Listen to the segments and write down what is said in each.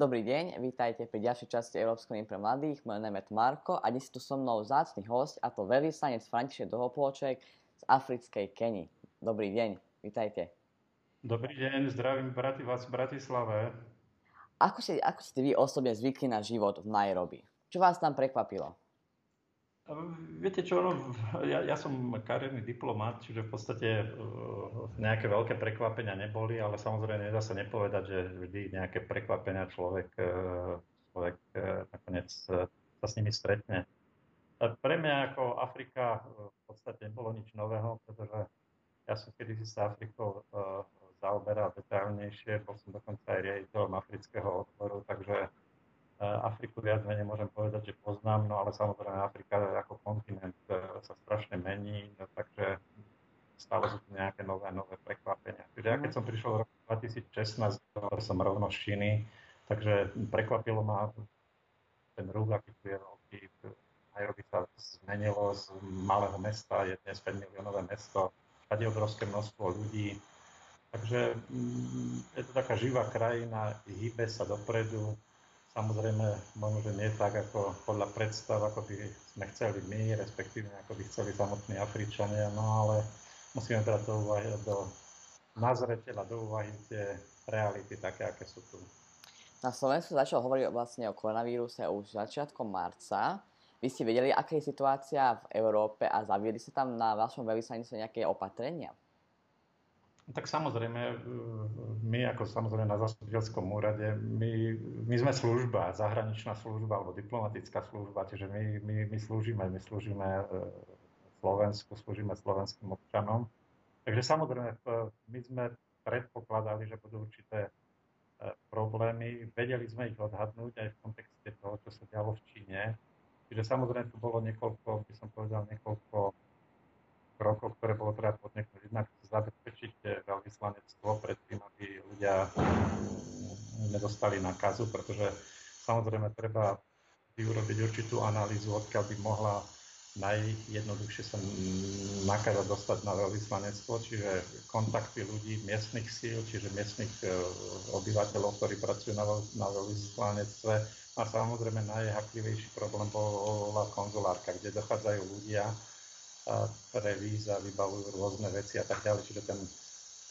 Dobrý deň, vítajte pri ďalšej časti Európskej pre mladých. Moje meno je Marko a dnes tu so mnou zácný host a to veľvyslanec František Dohopolček z africkej Keni. Dobrý deň, vítajte. Dobrý deň, zdravím braty vás v Bratislave. Ako ste, ako ste vy osobne zvykli na život v Nairobi? Čo vás tam prekvapilo? Viete čo, no, ja, ja som kariérny diplomat, čiže v podstate uh, nejaké veľké prekvapenia neboli, ale samozrejme nedá sa nepovedať, že vždy nejaké prekvapenia človek, uh, človek uh, nakoniec uh, sa s nimi stretne. Pre mňa ako Afrika v podstate nebolo nič nového, pretože ja som kedysi sa Afrikou zaoberal detailnejšie, bol som dokonca aj riaditeľom afrického odboru, takže E, Afriku viac menej môžem povedať, že poznám, no ale samozrejme Afrika ako kontinent e, sa strašne mení, no, takže stále sú tu nejaké nové, nové prekvapenia. Čiže ja keď som prišiel v roku 2016, som rovno z Číny, takže prekvapilo ma ten ruch, aký tu je veľký. Nairobi sa zmenilo z malého mesta, je dnes 5 miliónové mesto, všade obrovské množstvo ľudí, Takže mm, je to taká živá krajina, hýbe sa dopredu, Samozrejme, možno, že nie tak ako podľa predstav, ako by sme chceli my, respektíve ako by chceli samotní Afričania, no ale musíme brať do úvahy, do nazreteľa, do úvahy tie reality také, aké sú tu. Na Slovensku začal hovoriť vlastne o koronavíruse už začiatkom marca. Vy ste vedeli, aká je situácia v Európe a zaviedli sa tam na vašom veľvyslanectve nejaké opatrenia? Tak samozrejme, e, my ako samozrejme na zastupiteľskom úrade, my, my sme služba, zahraničná služba alebo diplomatická služba, čiže my, my, my slúžime, my slúžime e, Slovensku, slúžime slovenským občanom. Takže samozrejme, my sme predpokladali, že budú určité e, problémy, vedeli sme ich odhadnúť aj v kontexte toho, čo sa dialo v Číne. Čiže samozrejme tu bolo niekoľko, by som povedal, niekoľko krokov, ktoré bolo treba podniknúť. Jednak zabezpečiť veľvyslanectvo pred tým, aby ľudia nedostali nakazu, pretože samozrejme treba urobiť určitú analýzu, odkiaľ by mohla najjednoduchšie sa nakaza dostať na veľvyslanectvo, čiže kontakty ľudí, miestnych síl, čiže miestnych e, obyvateľov, ktorí pracujú na, na veľvyslanectve. A samozrejme najhaklivejší problém bola konzulárka, kde dochádzajú ľudia, pre víza vybavujú rôzne veci a tak ďalej. Čiže ten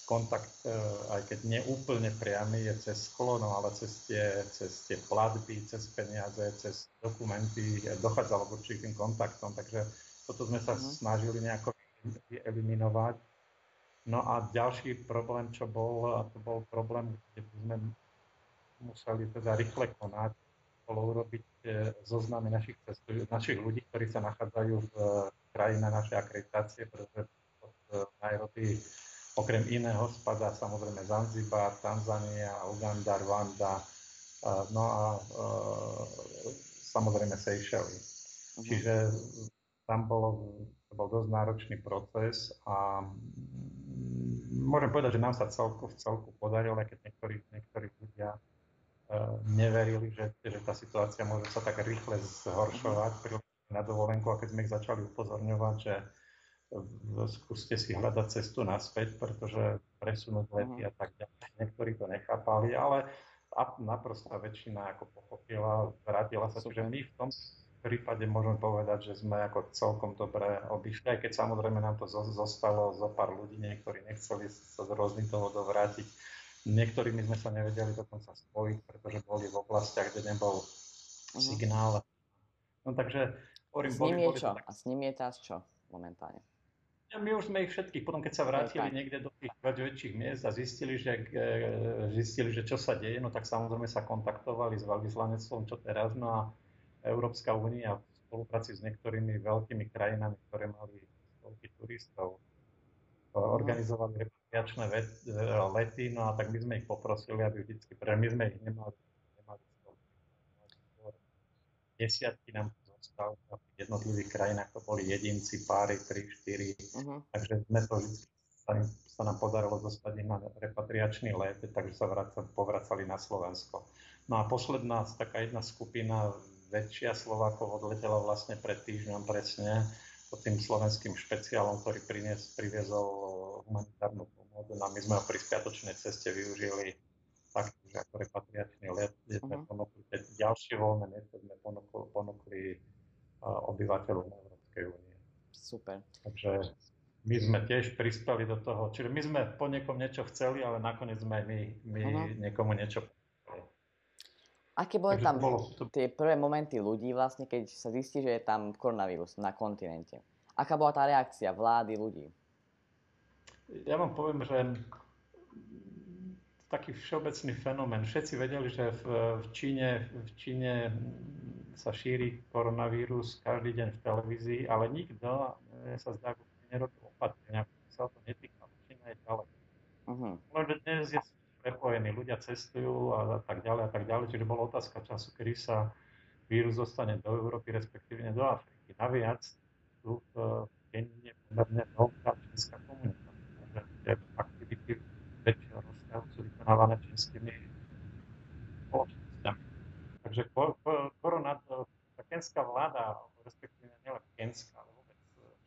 kontakt, e, aj keď neúplne priamy, je cez sklo, no ale cez tie, cez tie platby, cez peniaze, cez dokumenty dochádzalo k určitým kontaktom. Takže toto sme sa uh-huh. snažili nejako eliminovať. No a ďalší problém, čo bol, a to bol problém, kde sme museli teda rýchle konať, bolo urobiť e, zoznamy našich, našich ľudí, ktorí sa nachádzajú v krajina našej akreditácie, pretože od e, Nairobi okrem iného spadá samozrejme Zanzibar, Tanzania, Uganda, Rwanda, no a e, samozrejme Seychely. Uh-huh. Čiže tam bolo, to bol dosť náročný proces a môžem povedať, že nám sa celku v celku podarilo, aj keď niektorí, niektorí ľudia e, neverili, že, že tá situácia môže sa tak rýchle zhoršovať. Uh-huh na dovolenku a keď sme ich začali upozorňovať, že skúste si hľadať cestu naspäť, pretože presunúť lety a tak ďalej. Niektorí to nechápali, ale naprostá väčšina ako pochopila, vrátila sa, že my v tom prípade môžeme povedať, že sme ako celkom dobre obišli, aj keď samozrejme nám to zostalo zo pár ľudí, niektorí nechceli sa z rôznych dôvodov vrátiť. Niektorými sme sa nevedeli dokonca spojiť, pretože boli v oblastiach, kde nebol uh-huh. signál. No takže Hovorím, s ním boli, je čo? Tak... A s ním je teraz čo momentálne? Ja, my už sme ich všetkých, potom keď sa vrátili niekde do tých väčších miest a zistili že, e, zistili, že čo sa deje, no tak samozrejme sa kontaktovali s veľvyslanectvom, čo teraz, no a Európska únia v spolupráci s niektorými veľkými krajinami, ktoré mali stovky turistov, organizovali repatriačné e, lety, no a tak my sme ich poprosili, aby vždycky, pretože my sme ich nemali, nemali desiatky nám zostal v jednotlivých krajinách, to boli jedinci, páry, 3, 4, uh-huh. takže sme to vždy sa, sa nám podarilo dostať na repatriačný let, takže sa vraca, povracali na Slovensko. No a posledná taká jedna skupina, väčšia Slovákov odletela vlastne pred týždňom presne pod tým slovenským špeciálom, ktorý prinies, priviezol humanitárnu pomoc. No a my sme ho pri spiatočnej ceste využili taký že ako repatriačný let, kde sme uh-huh. ponúkli ďalšie voľné miesto, sme ponúkli, ponúkli uh, obyvateľov Európskej únie. Super. Takže my sme tiež prispeli do toho, čiže my sme po niekom niečo chceli, ale nakoniec sme my, my uh-huh. niekomu niečo Aké boli tam bolo to... tie prvé momenty ľudí vlastne, keď sa zistí, že je tam koronavírus na kontinente? Aká bola tá reakcia vlády ľudí? Ja vám poviem, že taký všeobecný fenomén. Všetci vedeli, že v, v, Číne, v Číne sa šíri koronavírus každý deň v televízii, ale nikto sa zdá, že nerobil opatrenia, sa to netýka. Čína je ďalej. Uh-huh. Lenže dnes je prepojení, ľudia cestujú a tak ďalej a tak ďalej, čiže bola otázka času, kedy sa vírus dostane do Európy, respektíve do Afriky. Naviac tu v Kenii je pomerne veľká čínska komunita, že aktivity väčšieho rozsahu sú vykonávané čínskymi spoločnosťami. Takže korona, tá kenská vláda, respektíve nielen kenská, ale vôbec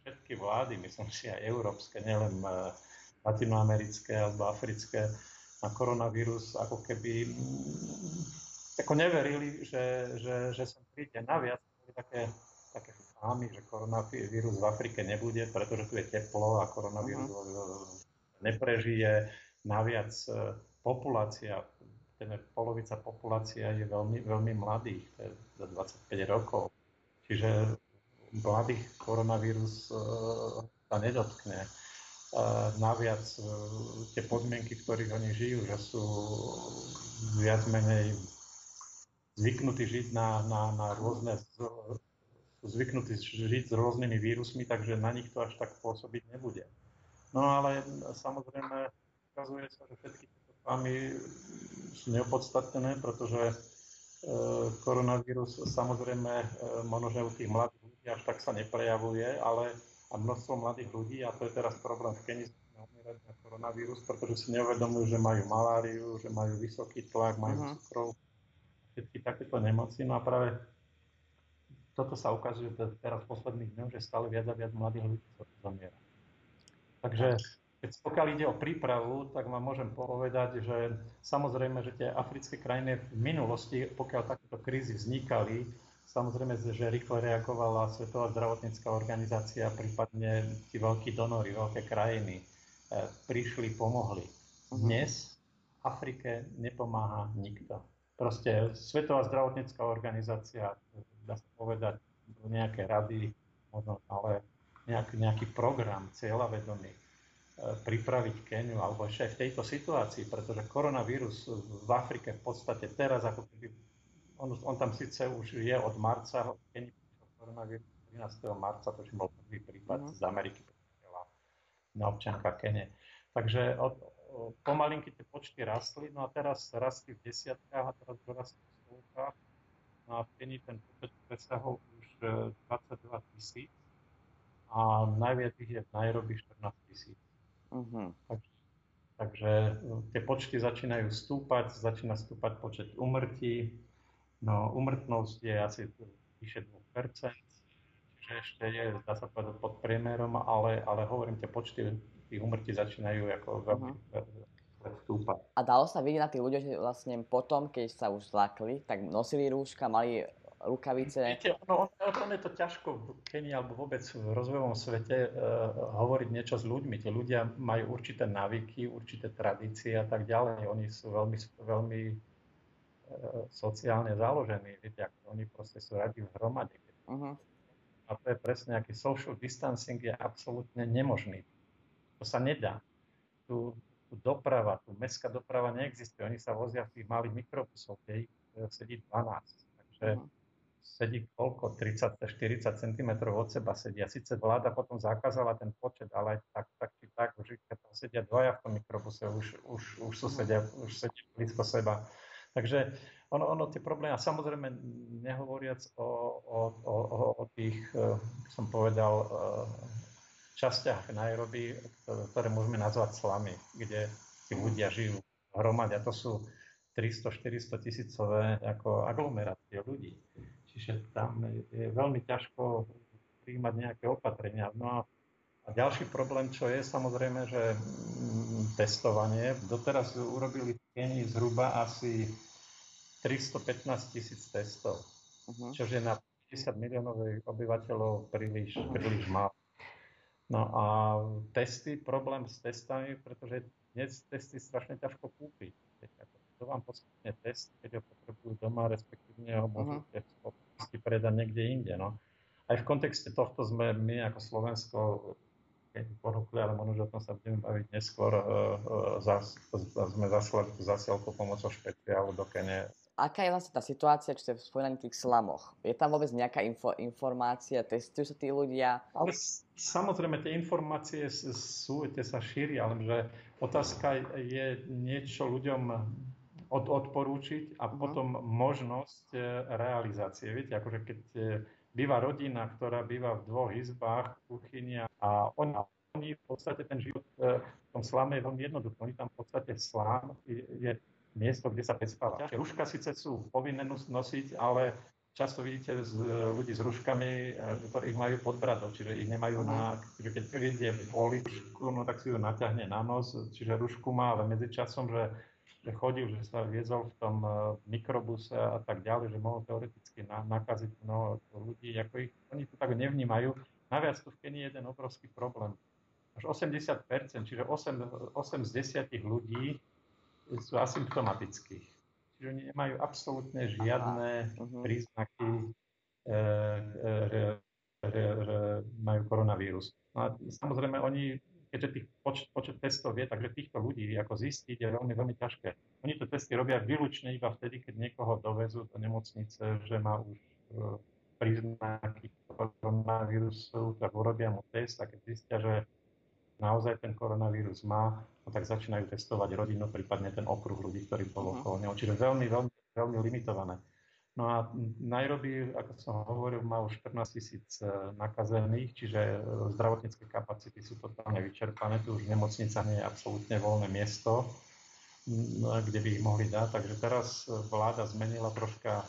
všetky vlády, myslím si aj európske, nielen eh, latinoamerické alebo africké, na koronavírus ako keby mm, ako neverili, že, že, že sem príde. Naviac boli také, také fámy, že koronavírus v Afrike nebude, pretože tu je teplo a koronavírus uh-huh. neprežije. Naviac e, populácia, ten polovica populácia je veľmi, veľmi mladých, to je za 25 rokov. Čiže mladých koronavírus uh, sa nedotkne naviac e, tie podmienky, v ktorých oni žijú, že sú viac menej zvyknutí žiť na, na, na rôzne, zvyknutí žiť s rôznymi vírusmi, takže na nich to až tak pôsobiť nebude. No ale samozrejme ukazuje sa, že všetky fámy sú neopodstatnené, pretože e, koronavírus samozrejme e, možno, že u tých mladých ľudí až tak sa neprejavuje, ale a množstvo mladých ľudí, a to je teraz problém v Kenii, umierať na koronavírus, pretože si neuvedomujú, že majú maláriu, že majú vysoký tlak, majú uh-huh. cukrov, všetky takéto nemoci. No a práve toto sa ukazuje teraz v posledných dňoch, že stále viac a viac mladých ľudí sa zamiera. Takže keď pokiaľ ide o prípravu, tak vám môžem povedať, že samozrejme, že tie africké krajiny v minulosti, pokiaľ takéto krízy vznikali, Samozrejme, že rýchlo reagovala Svetová zdravotnícká organizácia, prípadne tí veľkí donory, veľké krajiny e, prišli, pomohli. Mhm. Dnes v Afrike nepomáha nikto. Proste Svetová zdravotnícká organizácia, dá sa povedať, nejaké rady, možno, ale nejaký, nejaký program cieľavedomý pripraviť Keniu, alebo ešte aj v tejto situácii, pretože koronavírus v Afrike v podstate teraz ako keby on, on tam síce už je od marca, keď koronavírus 13. marca, to bol prvý prípad uh-huh. z Ameriky, na občanka Kene. Takže od, pomalinky tie počty rastli, no a teraz rastli v desiatkách a teraz dorastli v stovkách. No a v Keni ten počet presahol už 22 e, tisíc a najviac ich je v Nairobi 14 tisíc. Uh-huh. Takže, takže e, tie počty začínajú stúpať, začína stúpať počet umrtí, No, umrtnosť je asi vyše 2%, čiže ešte je, dá sa povedať, pod priemerom, ale, ale hovorím, tie počty tých umrtí začínajú ako veľmi uh-huh. stúpať. A dalo sa vidieť na tých ľuďoch, že vlastne potom, keď sa už zlakli, tak nosili rúška, mali rukavice. Viete, ono, ono je to ťažko v Kenii alebo vôbec v rozvojovom svete uh, hovoriť niečo s ľuďmi. Tí ľudia majú určité návyky, určité tradície a tak ďalej. Oni sú veľmi, veľmi sociálne založení, viete, ako oni proste sú radi v hromade. Uh-huh. A to je presne, aký social distancing je absolútne nemožný. To sa nedá. Tu, tu doprava, tu mestská doprava neexistuje. Oni sa vozia v tých malých mikrobusoch, kde ich e, sedí 12. Takže uh-huh. Sedí koľko? 30-40 cm od seba sedia. Sice vláda potom zakázala ten počet, ale tak, tak či tak, už keď tam sedia dvaja v tom mikrobuse, už, už, už, sú sedia, už sedia blízko seba Takže ono, ono tie problémy, a samozrejme nehovoriac o, o, o, o tých, e, som povedal, e, častiach Nairobi, ktoré môžeme nazvať slamy, kde tí ľudia žijú hromade. A to sú 300-400 tisícové ako aglomerácie ľudí. Čiže tam je veľmi ťažko príjmať nejaké opatrenia. No a A ďalší problém, čo je samozrejme, že mm, testovanie. Doteraz urobili v Kenii zhruba asi 315 tisíc testov, uh-huh. čo je na 50 miliónových obyvateľov príliš, príliš málo. No a testy, problém s testami, pretože dnes testy strašne ťažko kúpiť. Kto vám poskytne test, keď ho potrebujú doma, respektívne ho môžu uh-huh. predať niekde inde. No. Aj v kontexte tohto sme my ako Slovensko ale možno, že o tom sa budeme baviť neskôr. E, e, zas, sme zaslali tú zasielku pomocou špeciálu do Kene. Aká je vlastne tá situácia, čo ste spomínali v tých slamoch? Je tam vôbec nejaká info, informácia? Testujú sa tí ľudia? Ale samozrejme, tie informácie sú, tie sa šíria, ale že otázka je niečo ľuďom od, odporúčiť a uh-huh. potom možnosť e, realizácie. Viete, akože keď býva rodina, ktorá býva v dvoch izbách, kuchynia a oni, oni v podstate ten život e, v tom slame je veľmi jednoduchý. Oni tam v podstate slám je miesto, kde sa prespáva. Rúška síce sú povinné nosiť, ale často vidíte z, ľudí s ruškami, e, ktorých majú pod bradou, čiže ich nemajú na, čiže keď príde boli no tak si ju naťahne na nos, čiže rušku má, ale medzi časom, že že chodil, že sa viezol v tom eh, mikrobuse a tak ďalej, že mohol teoreticky nakaziť mnoho ľudí, ako ich, oni to tak nevnímajú. Naviac tu v Kenii je jeden obrovský problém. Až 80%, čiže 8, 8 z 10 ľudí sú asymptomatickí. Čiže oni nemajú absolútne žiadne uh-huh. príznaky, e, e, e, majú koronavírus. No a samozrejme, oni keďže tých počet, počet testov je, takže týchto ľudí ako zistiť je veľmi, veľmi ťažké. Oni to testy robia výlučne iba vtedy, keď niekoho dovezú do nemocnice, že má už e, príznaky koronavírusu, tak urobia mu test a keď zistia, že naozaj ten koronavírus má, no tak začínajú testovať rodinu, prípadne ten okruh ľudí, ktorý bol mhm. okolo neho. Čiže veľmi, veľmi, veľmi limitované. No a Nairobi, ako som hovoril, má už 14 tisíc e, nakazených, čiže e, zdravotnícke kapacity sú totálne vyčerpané. Tu už v nemocnicách nie je absolútne voľné miesto, kde by ich mohli dať. Takže teraz e, vláda zmenila troška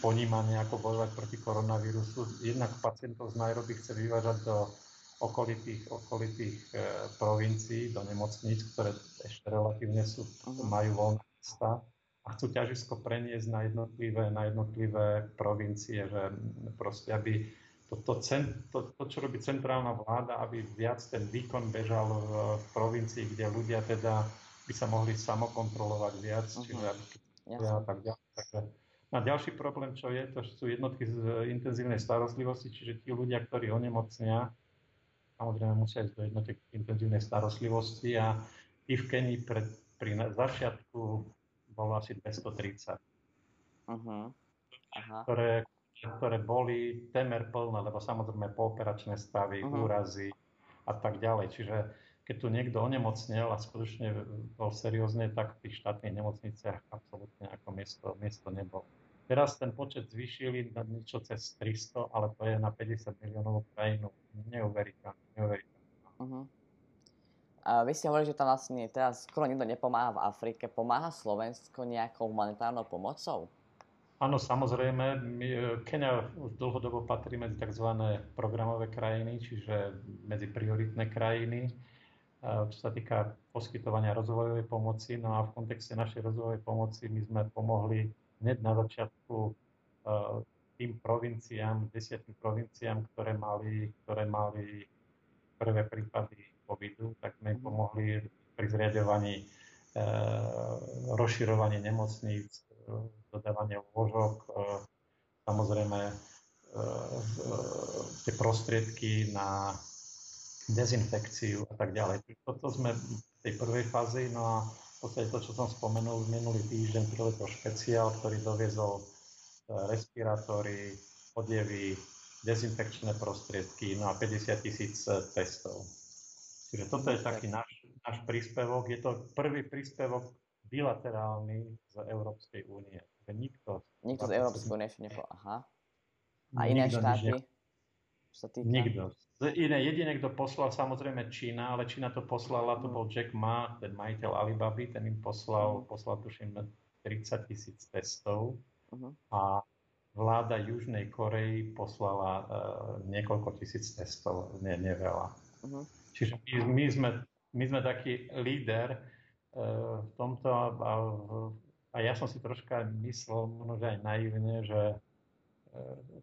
ponímanie, ako bojovať proti koronavírusu. Jednak pacientov z Nairobi chce vyvážať do okolitých, okolitých provincií, do nemocníc, ktoré ešte relatívne sú, mhm. majú voľné miesta a chcú ťažisko preniesť na jednotlivé, na jednotlivé provincie, že proste aby to, to, to, to, čo robí centrálna vláda, aby viac ten výkon bežal v, v provincii, kde ľudia teda by sa mohli samokontrolovať viac, uh-huh. čiže aby, ja, tak ďalej. Takže, a ďalší problém, čo je, to sú jednotky z intenzívnej starostlivosti, čiže tí ľudia, ktorí onemocnia, samozrejme musia ísť do jednotiek intenzívnej starostlivosti a tí v Kenii pred, pri začiatku bolo asi 230. Uh-huh. Aha. Ktoré, ktoré boli temer plné, lebo samozrejme pooperačné stavy, uh-huh. úrazy a tak ďalej. Čiže keď tu niekto onemocnel a skutočne bol seriózne, tak v tých štátnych nemocniciach absolútne ako miesto, miesto nebol. Teraz ten počet zvýšili na niečo cez 300, ale to je na 50 miliónov krajinu. Neuveriteľné, neuveriteľné. Uh-huh. A vy ste hovorili, že tam vlastne teraz skoro nikto nepomáha v Afrike. Pomáha Slovensko nejakou humanitárnou pomocou? Áno, samozrejme. My, e, Kenia dlhodobo patrí medzi tzv. programové krajiny, čiže medzi prioritné krajiny, e, čo sa týka poskytovania rozvojovej pomoci. No a v kontexte našej rozvojovej pomoci my sme pomohli hneď na začiatku e, tým provinciám, desiatým provinciám, ktoré mali, ktoré mali prvé prípady covidu, tak sme pomohli pri zriadovaní, e, rozširovaní nemocníc, e, dodávanie lôžok, e, samozrejme e, e, tie prostriedky na dezinfekciu a tak ďalej. Toto sme v tej prvej fázi, no a v podstate to, čo som spomenul minulý týždeň, to špeciál, ktorý doviezol e, respirátory, odevy, dezinfekčné prostriedky, no a 50 tisíc testov. Čiže toto je taký náš, náš príspevok. Je to prvý príspevok bilaterálny z Európskej únie. Nikto, nikto z Európskej únie ešte nepovedal. Aha. A iné nikto štáty? Sa týka... Nikto. Iné, jediné, kto poslal, samozrejme Čína, ale Čína to poslala, to bol Jack Ma, ten majiteľ Alibaby, ten im poslal, mhm. poslal tuším 30 tisíc testov. Uh-huh. A vláda Južnej Korei poslala uh, niekoľko tisíc testov, nie, nie veľa. Uh-huh. Čiže my, my, sme, my sme taký líder uh, v tomto a, a, ja som si troška myslel, možno aj naivne, že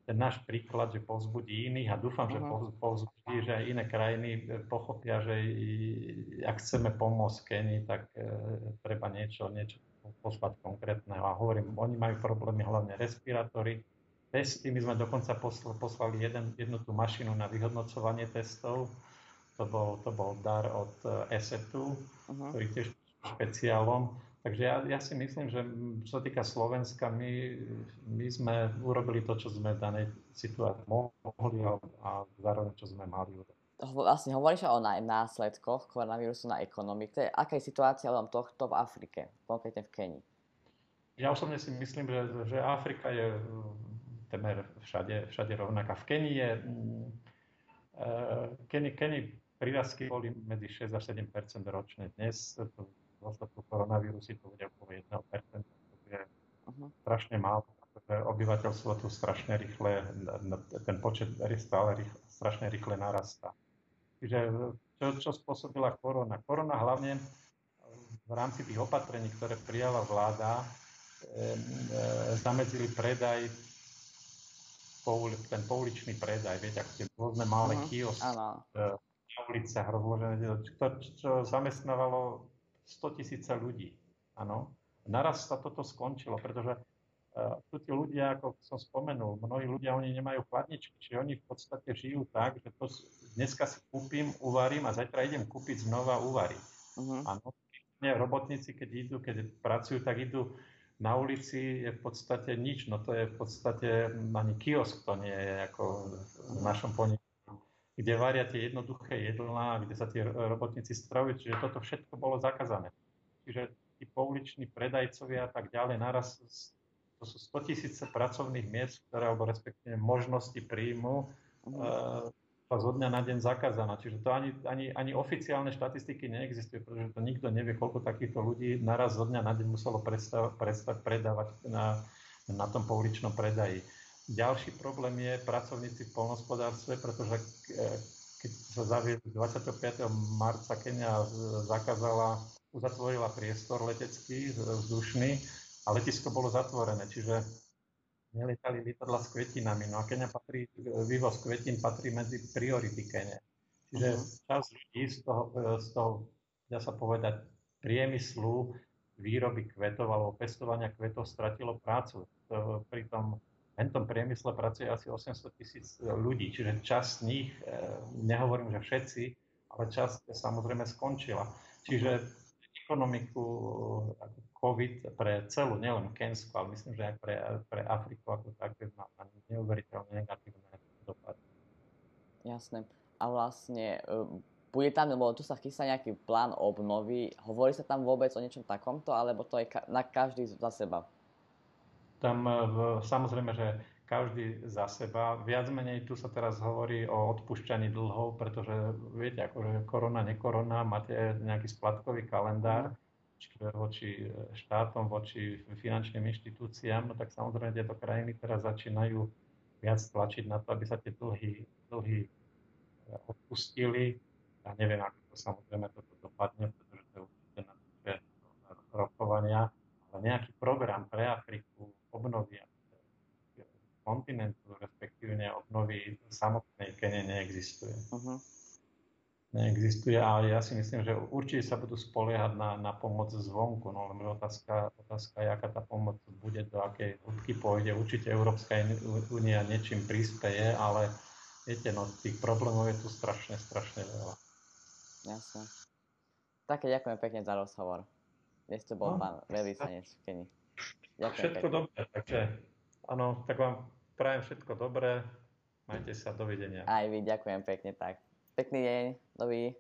ten náš príklad, že povzbudí iných a dúfam, že povzbudí, že aj iné krajiny pochopia, že ak chceme pomôcť Kenii, tak treba niečo, niečo poslať konkrétneho. A hovorím, oni majú problémy hlavne respirátory, testy. My sme dokonca poslali jeden, jednu tú mašinu na vyhodnocovanie testov. To bol, to bol dar od ESETu, uh-huh. ktorý tiež špeciálom. Takže ja, ja si myslím, že čo sa týka Slovenska, my, my sme urobili to, čo sme v danej situácii mohli a, zároveň, čo sme mali urobiť vlastne hovoríš o následkoch koronavírusu na ekonomiku. Aká je situácia len tohto v Afrike, konkrétne v Kenii? Ja osobne si myslím, že, že Afrika je mm, temer všade, všade rovnaká. V Kenii je uh, Kenii, Kenii prírastky boli medzi 6 a 7 ročne. Dnes v dôsledku koronavírusu to bude okolo 1 to je uh-huh. strašne málo, obyvateľstvo tu strašne rýchle, ten počet stále rýchle, strašne rýchle narastá. Čiže čo, čo spôsobila korona? Korona hlavne v rámci tých opatrení, ktoré prijala vláda, e, e, zamedzili predaj, ten pouličný predaj, viete, ako tie rôzne malé uh-huh. kiosky na uliciach rozložené, čo, čo zamestnávalo 100 tisíce ľudí. Áno. Naraz sa toto skončilo, pretože tu tí ľudia, ako som spomenul, mnohí ľudia, oni nemajú chladničky, čiže oni v podstate žijú tak, že to dneska si kúpim, uvarím a zajtra idem kúpiť znova. Uh-huh. Mhm. Áno, nie, robotníci, keď idú, keď pracujú, tak idú na ulici je v podstate nič, no to je v podstate ani kiosk, to nie je ako v našom podniku, kde varia tie jednoduché jedlá, kde sa tie robotníci stravujú, čiže toto všetko bolo zakázané. Čiže tí pouliční predajcovia a tak ďalej naraz to sú 100 tisíce pracovných miest, ktoré, alebo respektíve možnosti príjmu, uh, zo dňa na deň zakázaná. Čiže to ani, ani, ani oficiálne štatistiky neexistujú, pretože to nikto nevie, koľko takýchto ľudí naraz zo dňa na deň muselo prestať predávať na, na tom pouličnom predaji. Ďalší problém je pracovníci v polnospodárstve, pretože keď sa zaviedli 25. marca Kenia zakázala, uzatvorila priestor letecký, vzdušný, a letisko bolo zatvorené, čiže nelietali lietadla s kvetinami. No a Kenia patrí, vývoz kvetín patrí medzi priority Kenia. Čiže uh-huh. časť ľudí z toho, z toho, dá sa povedať, priemyslu výroby kvetov alebo pestovania kvetov stratilo prácu. Pri tom tom priemysle pracuje asi 800 tisíc ľudí, čiže časť z nich, e, nehovorím, že všetci, ale časť samozrejme skončila. Čiže ekonomiku COVID pre celú, nielen Kensku, ale myslím, že aj pre, pre Afriku ako také má neuveriteľne negatívne dopady. Jasné. A vlastne e, bude tam, lebo tu sa chystá nejaký plán obnovy, hovorí sa tam vôbec o niečom takomto, alebo to je na každý za seba? Tam e, samozrejme, že každý za seba. Viac menej tu sa teraz hovorí o odpúšťaní dlhov, pretože viete, akože korona, nekorona, máte nejaký splatkový kalendár, čiže voči e, štátom, voči finančným inštitúciám, no tak samozrejme tieto krajiny teraz začínajú viac tlačiť na to, aby sa tie dlhy, dlhy e, odpustili. Ja neviem, ako to samozrejme toto dopadne, pretože to je určite na rokovania, ale nejaký program pre Afriku obnovy kontinentu, respektíve obnovy samotnej Kene neexistuje. Uh-huh neexistuje, ale ja si myslím, že určite sa budú spoliehať na, na pomoc zvonku, no len otázka, otázka je, aká tá pomoc bude, do akej hĺbky pôjde. Určite Európska únia niečím prispieje, ale viete, no tých problémov je tu strašne, strašne veľa. Jasne. Také ďakujem pekne za rozhovor. Dnes to bol no, pán veľvyslanec v Keni. Ďakujem všetko pekne. dobré, takže áno, tak vám prajem všetko dobré. Majte sa, dovidenia. Aj vy, ďakujem pekne, tak. Pekný deň, dobrý.